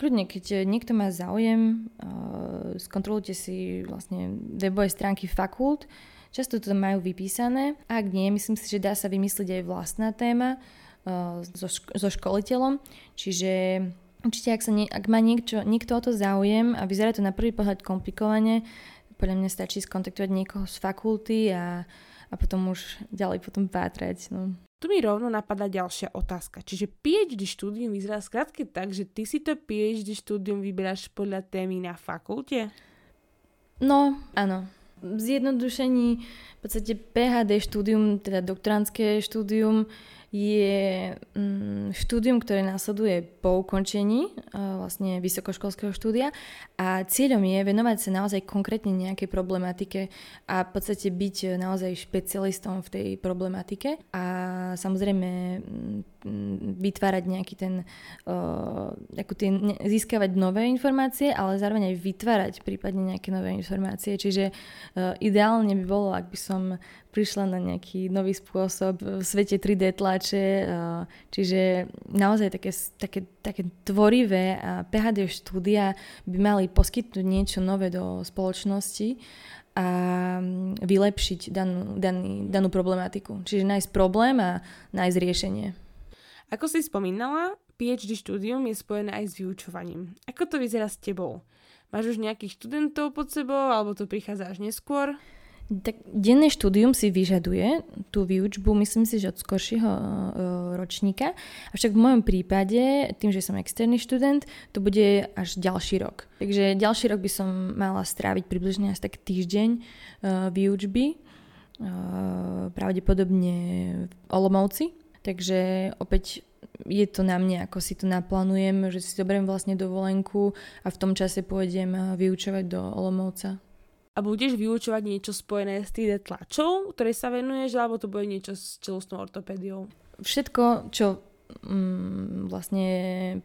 kľudne, keď niekto má záujem, uh, skontrolujte si vlastne webové stránky fakult, Často to majú vypísané. Ak nie, myslím si, že dá sa vymyslieť aj vlastná téma uh, so, ško- so školiteľom. Čiže určite, ak, sa nie, ak má niekto, niekto o to záujem a vyzerá to na prvý pohľad komplikovane, podľa mňa stačí skontaktovať niekoho z fakulty a, a potom už ďalej potom pátrať. No. Tu mi rovno napadá ďalšia otázka. Čiže PhD štúdium vyzerá skrátke tak, že ty si to PhD štúdium vyberáš podľa témy na fakulte? No, áno. Zjednodušení v podstate PhD štúdium, teda doktorantské štúdium, je mm, štúdium, ktoré následuje po ukončení vlastne vysokoškolského štúdia a cieľom je venovať sa naozaj konkrétne nejakej problematike a v podstate byť naozaj špecialistom v tej problematike a samozrejme mm, vytvárať nejaký ten, ako tie, získavať nové informácie, ale zároveň aj vytvárať prípadne nejaké nové informácie. Čiže ideálne by bolo, ak by som prišla na nejaký nový spôsob v svete 3D tlače, čiže naozaj také, také, také tvorivé a PHD štúdia by mali poskytnúť niečo nové do spoločnosti a vylepšiť danú, daný, danú problematiku. Čiže nájsť problém a nájsť riešenie. Ako si spomínala, PhD štúdium je spojené aj s vyučovaním. Ako to vyzerá s tebou? Máš už nejakých študentov pod sebou, alebo to prichádza až neskôr? Tak denné štúdium si vyžaduje tú výučbu, myslím si, že od skoršieho uh, ročníka. Avšak v mojom prípade, tým, že som externý študent, to bude až ďalší rok. Takže ďalší rok by som mala stráviť približne asi tak týždeň uh, výučby, uh, pravdepodobne v Olomouci. Takže opäť je to na mne, ako si to naplánujem, že si zoberiem vlastne dovolenku a v tom čase pôjdem vyučovať do Olomovca a budeš vyučovať niečo spojené s 3D tlačou, ktorej sa venuješ, alebo to bude niečo s čelostnou ortopédiou? Všetko, čo mm, vlastne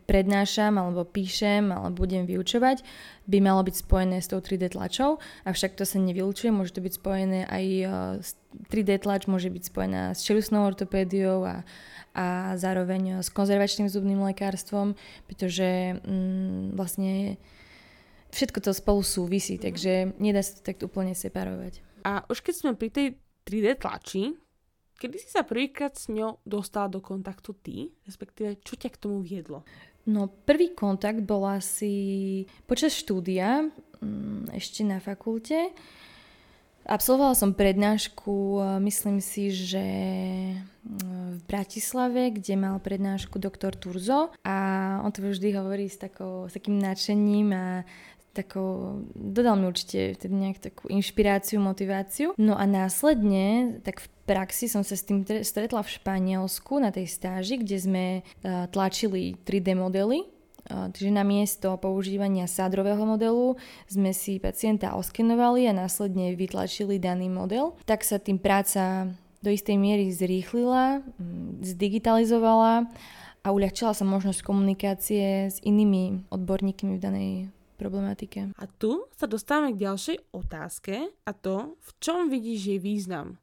prednášam alebo píšem alebo budem vyučovať, by malo byť spojené s tou 3D tlačou, avšak to sa nevylučuje, môže to byť spojené aj e, s 3D tlač, môže byť spojená s čelustnou ortopédiou a, a zároveň s konzervačným zubným lekárstvom, pretože mm, vlastne všetko to spolu súvisí, takže nedá sa to tak úplne separovať. A už keď sme pri tej 3D tlači, kedy si sa prvýkrát s ňou dostala do kontaktu ty, respektíve čo ťa k tomu viedlo? No prvý kontakt bol asi počas štúdia, mm, ešte na fakulte. Absolvovala som prednášku, myslím si, že mm, v Bratislave, kde mal prednášku doktor Turzo a on to vždy hovorí s, takou, s takým nadšením a takou, dodal mi určite tedy nejak takú inšpiráciu, motiváciu. No a následne, tak v praxi som sa s tým stretla v Španielsku na tej stáži, kde sme uh, tlačili 3D modely, Čiže na miesto používania sádrového modelu sme si pacienta oskenovali a následne vytlačili daný model. Tak sa tým práca do istej miery zrýchlila, mm, zdigitalizovala a uľahčila sa možnosť komunikácie s inými odborníkmi v danej problematike. A tu sa dostávame k ďalšej otázke a to, v čom vidíš jej význam?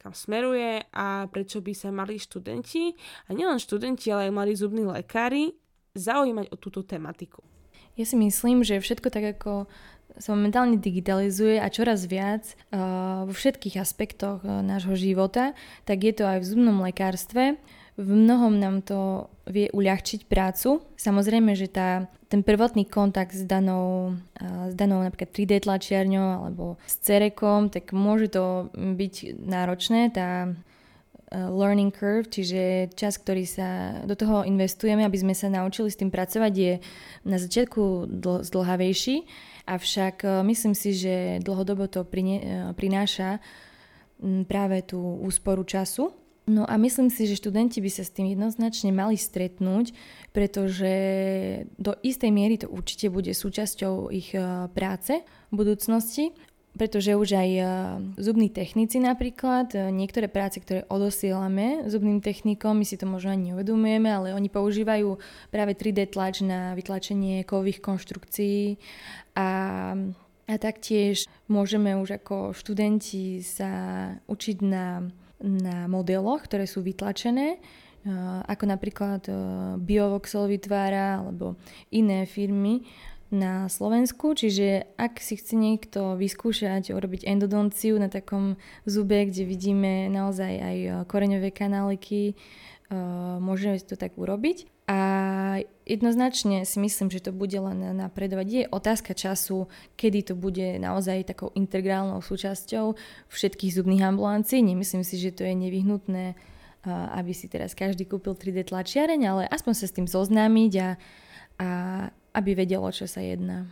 Kam smeruje a prečo by sa mali študenti, a nielen študenti, ale aj mali zubní lekári, zaujímať o túto tematiku? Ja si myslím, že všetko tak, ako sa momentálne digitalizuje a čoraz viac uh, vo všetkých aspektoch uh, nášho života, tak je to aj v zubnom lekárstve. V mnohom nám to vie uľahčiť prácu. Samozrejme, že tá, ten prvotný kontakt s danou, s danou napríklad 3D tlačiarňou alebo s cerekom, tak môže to byť náročné, tá learning curve, čiže čas, ktorý sa do toho investujeme, aby sme sa naučili s tým pracovať, je na začiatku dl- zdlhavejší, avšak myslím si, že dlhodobo to prináša práve tú úsporu času No a myslím si, že študenti by sa s tým jednoznačne mali stretnúť, pretože do istej miery to určite bude súčasťou ich e, práce v budúcnosti, pretože už aj e, zubní technici napríklad, e, niektoré práce, ktoré odosielame zubným technikom, my si to možno ani neuvedomujeme, ale oni používajú práve 3D tlač na vytlačenie kových konštrukcií a a taktiež môžeme už ako študenti sa učiť na na modeloch, ktoré sú vytlačené, ako napríklad Biovoxel vytvára alebo iné firmy na Slovensku, čiže ak si chce niekto vyskúšať urobiť endodonciu na takom zube, kde vidíme naozaj aj koreňové kanáliky, môžeme to tak urobiť. A jednoznačne si myslím, že to bude len napredovať. Je otázka času, kedy to bude naozaj takou integrálnou súčasťou všetkých zubných ambulancií. Nemyslím si, že to je nevyhnutné, aby si teraz každý kúpil 3D tlačiareň, ale aspoň sa s tým zoznámiť a, a aby vedelo, čo sa jedná.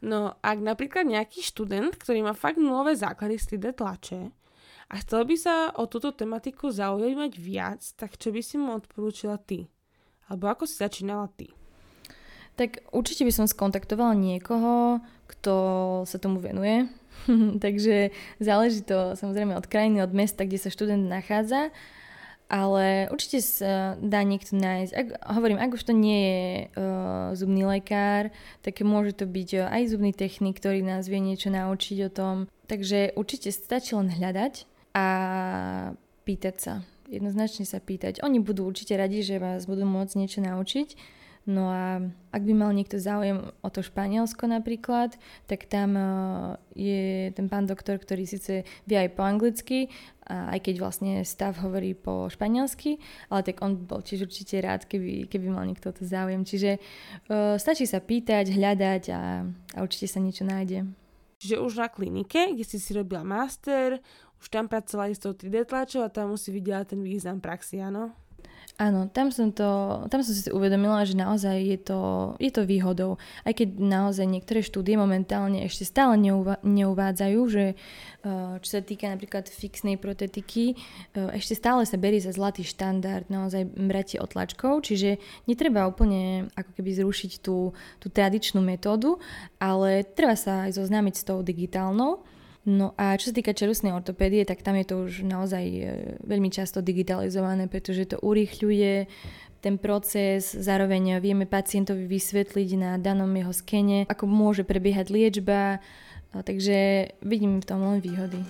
No, ak napríklad nejaký študent, ktorý má fakt nulové základy z 3D tlače a chcel by sa o túto tematiku zaujímať viac, tak čo by si mu odporúčila ty? Alebo ako si začínala ty? Tak určite by som skontaktovala niekoho, kto sa tomu venuje. (laughs) Takže záleží to samozrejme od krajiny, od mesta, kde sa študent nachádza ale určite sa dá niekto nájsť. Ak, hovorím, ak už to nie je uh, zubný lekár, tak môže to byť uh, aj zubný technik, ktorý nás vie niečo naučiť o tom. Takže určite stačí len hľadať a pýtať sa. Jednoznačne sa pýtať. Oni budú určite radi, že vás budú môcť niečo naučiť No a ak by mal niekto záujem o to Španielsko napríklad, tak tam e, je ten pán doktor, ktorý síce vie aj po anglicky, aj keď vlastne stav hovorí po španielsky, ale tak on bol tiež určite rád, keby, keby mal niekto to záujem. Čiže uh, stačí sa pýtať, hľadať a, a určite sa niečo nájde. Čiže už na klinike, kde si si robila master, už tam pracovala s tou 3D tlačou a tam musí vidieť ten význam praxi, áno? Áno, tam som, to, tam som si uvedomila, že naozaj je to, je to výhodou. Aj keď naozaj niektoré štúdie momentálne ešte stále neuva- neuvádzajú, že eh, čo sa týka napríklad fixnej protetiky, eh, ešte stále sa berie za zlatý štandard naozaj bratie otlačkov, čiže netreba úplne ako keby zrušiť tú, tú tradičnú metódu, ale treba sa aj zoznámiť s tou digitálnou. No a čo sa týka čelustnej ortopédie, tak tam je to už naozaj e, veľmi často digitalizované, pretože to urýchľuje ten proces, zároveň vieme pacientovi vysvetliť na danom jeho skene, ako môže prebiehať liečba, takže vidím v tom len výhody.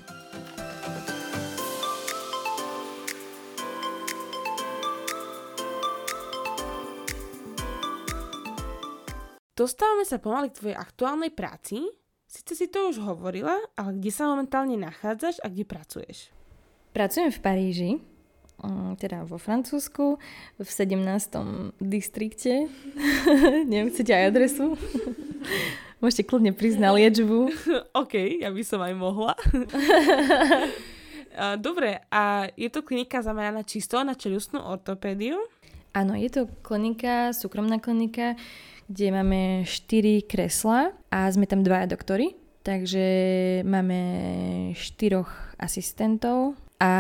Dostávame sa pomaly k tvojej aktuálnej práci, Sice si to už hovorila, ale kde sa momentálne nachádzaš a kde pracuješ? Pracujem v Paríži, mm, teda vo Francúzsku, v 17. distrikte. (laughs) Neviem, chcete aj adresu? (laughs) Môžete kľudne prísť na liečbu. (laughs) OK, ja by som aj mohla. Dobre, a je to klinika zameraná čisto na čelustnú ortopédiu? Áno, je to klinika, súkromná klinika, kde máme 4 kresla a sme tam dvaja doktory. Takže máme štyroch asistentov a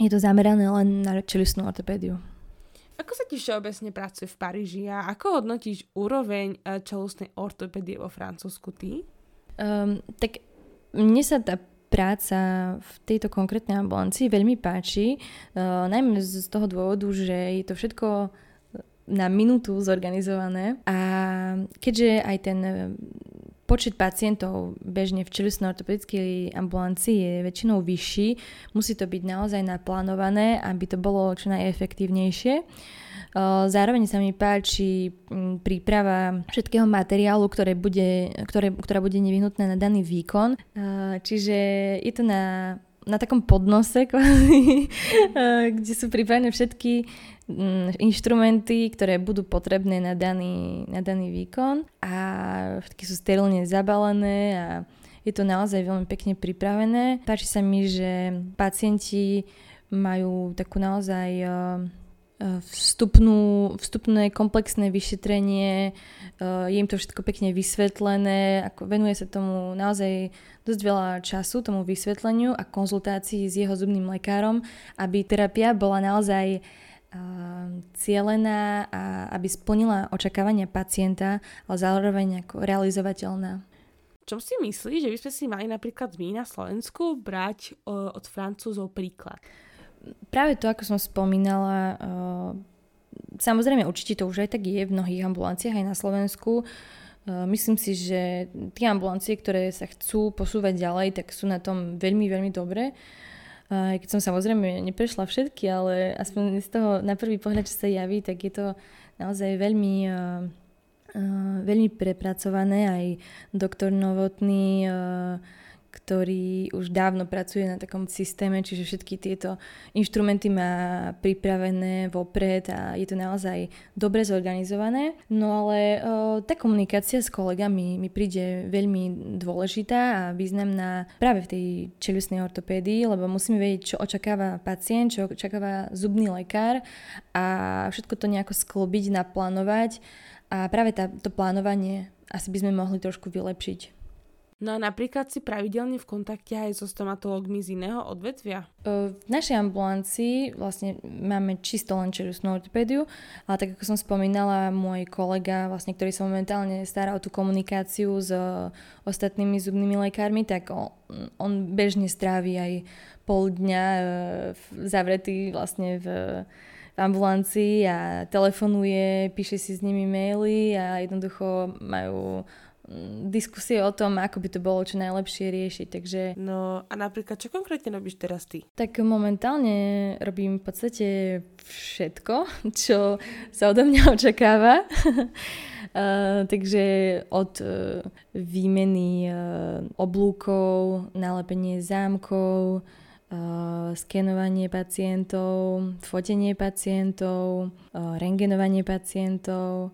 je to zamerané len na čelistnú ortopédiu. Ako sa ti všeobecne pracuje v Paríži a ako hodnotíš úroveň eh, čelustnej ortopédie vo Francúzsku ty? Um, tak mne sa tá práca v tejto konkrétnej ambulancii veľmi páči, uh, najmä z toho dôvodu, že je to všetko na minútu zorganizované a keďže aj ten e, počet pacientov bežne v čelistnej ortopedickej ambulancii je väčšinou vyšší, musí to byť naozaj naplánované, aby to bolo čo najefektívnejšie. E, zároveň sa mi páči príprava všetkého materiálu, ktoré bude, ktoré, ktorá bude nevyhnutná na daný výkon. E, čiže je to na na takom podnose, (laughs) kde sú pripravené všetky mm, inštrumenty, ktoré budú potrebné na daný, na daný výkon a všetky sú sterilne zabalené a je to naozaj veľmi pekne pripravené. Páči sa mi, že pacienti majú takú naozaj eh, vstupnú, vstupné komplexné vyšetrenie, eh, je im to všetko pekne vysvetlené, ako venuje sa tomu naozaj dosť veľa času, tomu vysvetleniu a konzultácii s jeho zubným lekárom, aby terapia bola naozaj eh, cielená a aby splnila očakávania pacienta, ale zároveň ako realizovateľná. Čo si myslíš, že by sme si mali napríklad my na Slovensku brať uh, od Francúzov príklad? Práve to, ako som spomínala, uh, samozrejme určite to už aj tak je v mnohých ambulanciách aj na Slovensku. Uh, myslím si, že tie ambulancie, ktoré sa chcú posúvať ďalej, tak sú na tom veľmi, veľmi dobre. Uh, keď som samozrejme neprešla všetky, ale aspoň z toho na prvý pohľad, čo sa javí, tak je to naozaj veľmi, veľmi prepracované. Aj doktor Novotný ktorý už dávno pracuje na takom systéme, čiže všetky tieto inštrumenty má pripravené vopred a je to naozaj dobre zorganizované. No ale o, tá komunikácia s kolegami mi príde veľmi dôležitá a významná práve v tej čelusnej ortopédii, lebo musíme vedieť, čo očakáva pacient, čo očakáva zubný lekár a všetko to nejako sklobiť, naplánovať a práve tá, to plánovanie asi by sme mohli trošku vylepšiť. No a napríklad si pravidelne v kontakte aj so stomatologmi z iného odvetvia? V našej ambulancii vlastne máme čisto len čerusnú ortopédiu, ale tak ako som spomínala, môj kolega, vlastne, ktorý sa momentálne stará o tú komunikáciu s ostatnými zubnými lekármi, tak on, on bežne strávi aj pol dňa e, zavretý vlastne v ambulancii a telefonuje, píše si s nimi maily a jednoducho majú diskusie o tom, ako by to bolo čo najlepšie riešiť. Takže... No a napríklad, čo konkrétne robíš teraz ty? Tak momentálne robím v podstate všetko, (laughs) čo sa odo mňa (laughs) očakáva. (laughs) Uh, takže od uh, výmeny uh, oblúkov, nalepenie zámkov, uh, skenovanie pacientov, fotenie pacientov, uh, rengenovanie pacientov,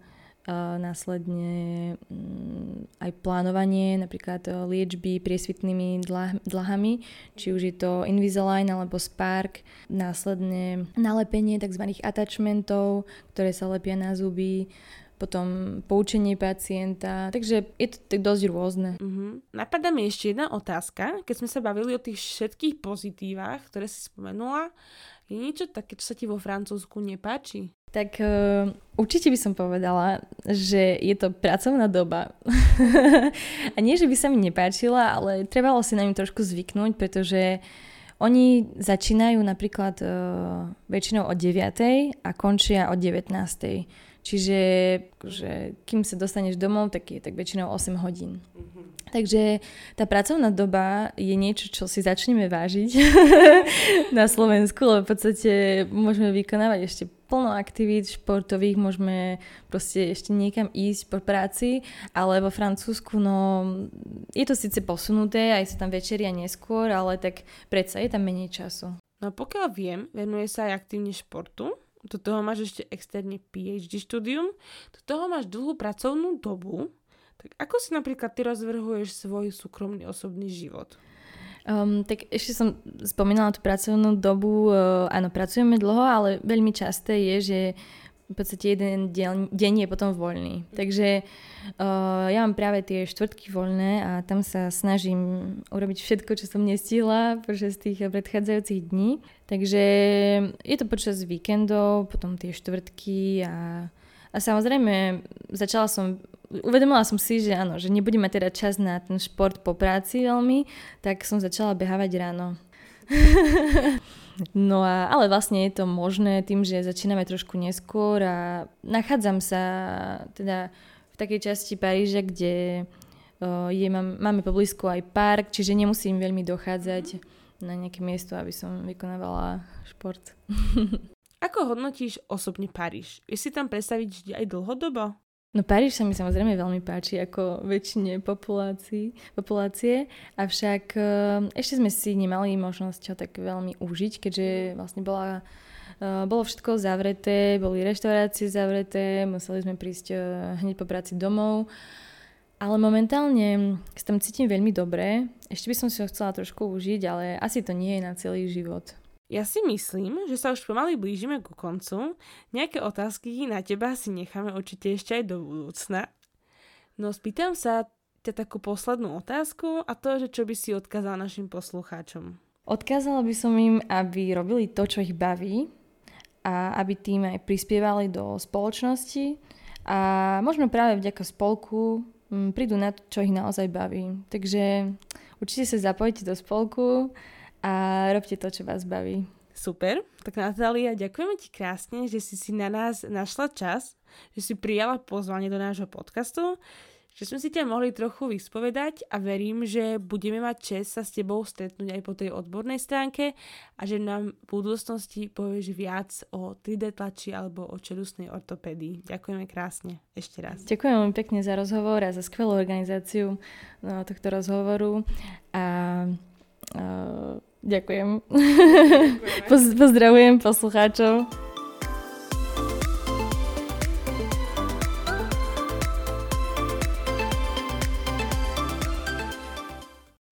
následne mm, aj plánovanie napríklad liečby priesvitnými dlahami, či už je to Invisalign alebo Spark, následne nalepenie tzv. attachmentov, ktoré sa lepia na zuby, potom poučenie pacienta, takže je to tak dosť rôzne. Uh-huh. Napadá mi ešte jedna otázka, keď sme sa bavili o tých všetkých pozitívach, ktoré si spomenula, je niečo také, čo sa ti vo Francúzsku nepáči? Tak uh, určite by som povedala, že je to pracovná doba. (laughs) a nie, že by sa mi nepáčila, ale trebalo si na ňu trošku zvyknúť, pretože oni začínajú napríklad uh, väčšinou od 9. a končia od 19. Čiže že kým sa dostaneš domov, tak je tak väčšinou 8 hodín. Mm-hmm. Takže tá pracovná doba je niečo, čo si začneme vážiť (laughs) na Slovensku, lebo v podstate môžeme vykonávať ešte plno aktivít športových, môžeme proste ešte niekam ísť po práci, ale vo Francúzsku, no je to síce posunuté, aj sa tam večeria neskôr, ale tak predsa je tam menej času. No pokiaľ viem, venuje sa aj aktívne športu, do toho máš ešte externe PhD štúdium, do toho máš dlhú pracovnú dobu, tak ako si napríklad ty rozvrhuješ svoj súkromný osobný život? Um, tak ešte som spomínala tú pracovnú dobu, uh, áno, pracujeme dlho, ale veľmi časté je, že v podstate jeden deň, deň je potom voľný. Takže uh, ja mám práve tie štvrtky voľné a tam sa snažím urobiť všetko, čo som nestihla počas tých predchádzajúcich dní. Takže je to počas víkendov, potom tie štvrtky a, a samozrejme začala som uvedomila som si, že áno, že nebudem mať teda čas na ten šport po práci veľmi, tak som začala behávať ráno. (laughs) no a, ale vlastne je to možné tým, že začíname trošku neskôr a nachádzam sa teda v takej časti Paríža, kde je, mám, máme poblízku aj park, čiže nemusím veľmi dochádzať na nejaké miesto, aby som vykonávala šport. (laughs) Ako hodnotíš osobne Paríž? Je si tam predstaviť aj dlhodobo? No Paríž sa mi samozrejme veľmi páči ako väčšine populácií, populácie, avšak uh, ešte sme si nemali možnosť ho tak veľmi užiť, keďže vlastne bola, uh, bolo všetko zavreté, boli reštaurácie zavreté, museli sme prísť uh, hneď po práci domov. Ale momentálne sa tam cítim veľmi dobre. Ešte by som si ho chcela trošku užiť, ale asi to nie je na celý život. Ja si myslím, že sa už pomaly blížime ku koncu. Nejaké otázky na teba si necháme určite ešte aj do budúcna. No spýtam sa ťa takú poslednú otázku a to, že čo by si odkázal našim poslucháčom. Odkázala by som im, aby robili to, čo ich baví a aby tým aj prispievali do spoločnosti a možno práve vďaka spolku mm, prídu na to, čo ich naozaj baví. Takže určite sa zapojite do spolku a robte to, čo vás baví. Super, tak Natália, ďakujeme ti krásne, že si si na nás našla čas, že si prijala pozvanie do nášho podcastu, že sme si ťa mohli trochu vyspovedať a verím, že budeme mať čest sa s tebou stretnúť aj po tej odbornej stránke a že nám v budúcnosti povieš viac o 3D tlači alebo o čelustnej ortopédii. Ďakujeme krásne ešte raz. Ďakujem veľmi pekne za rozhovor a za skvelú organizáciu no, tohto rozhovoru a uh, ďakujem. Pozdravujem poslucháčov.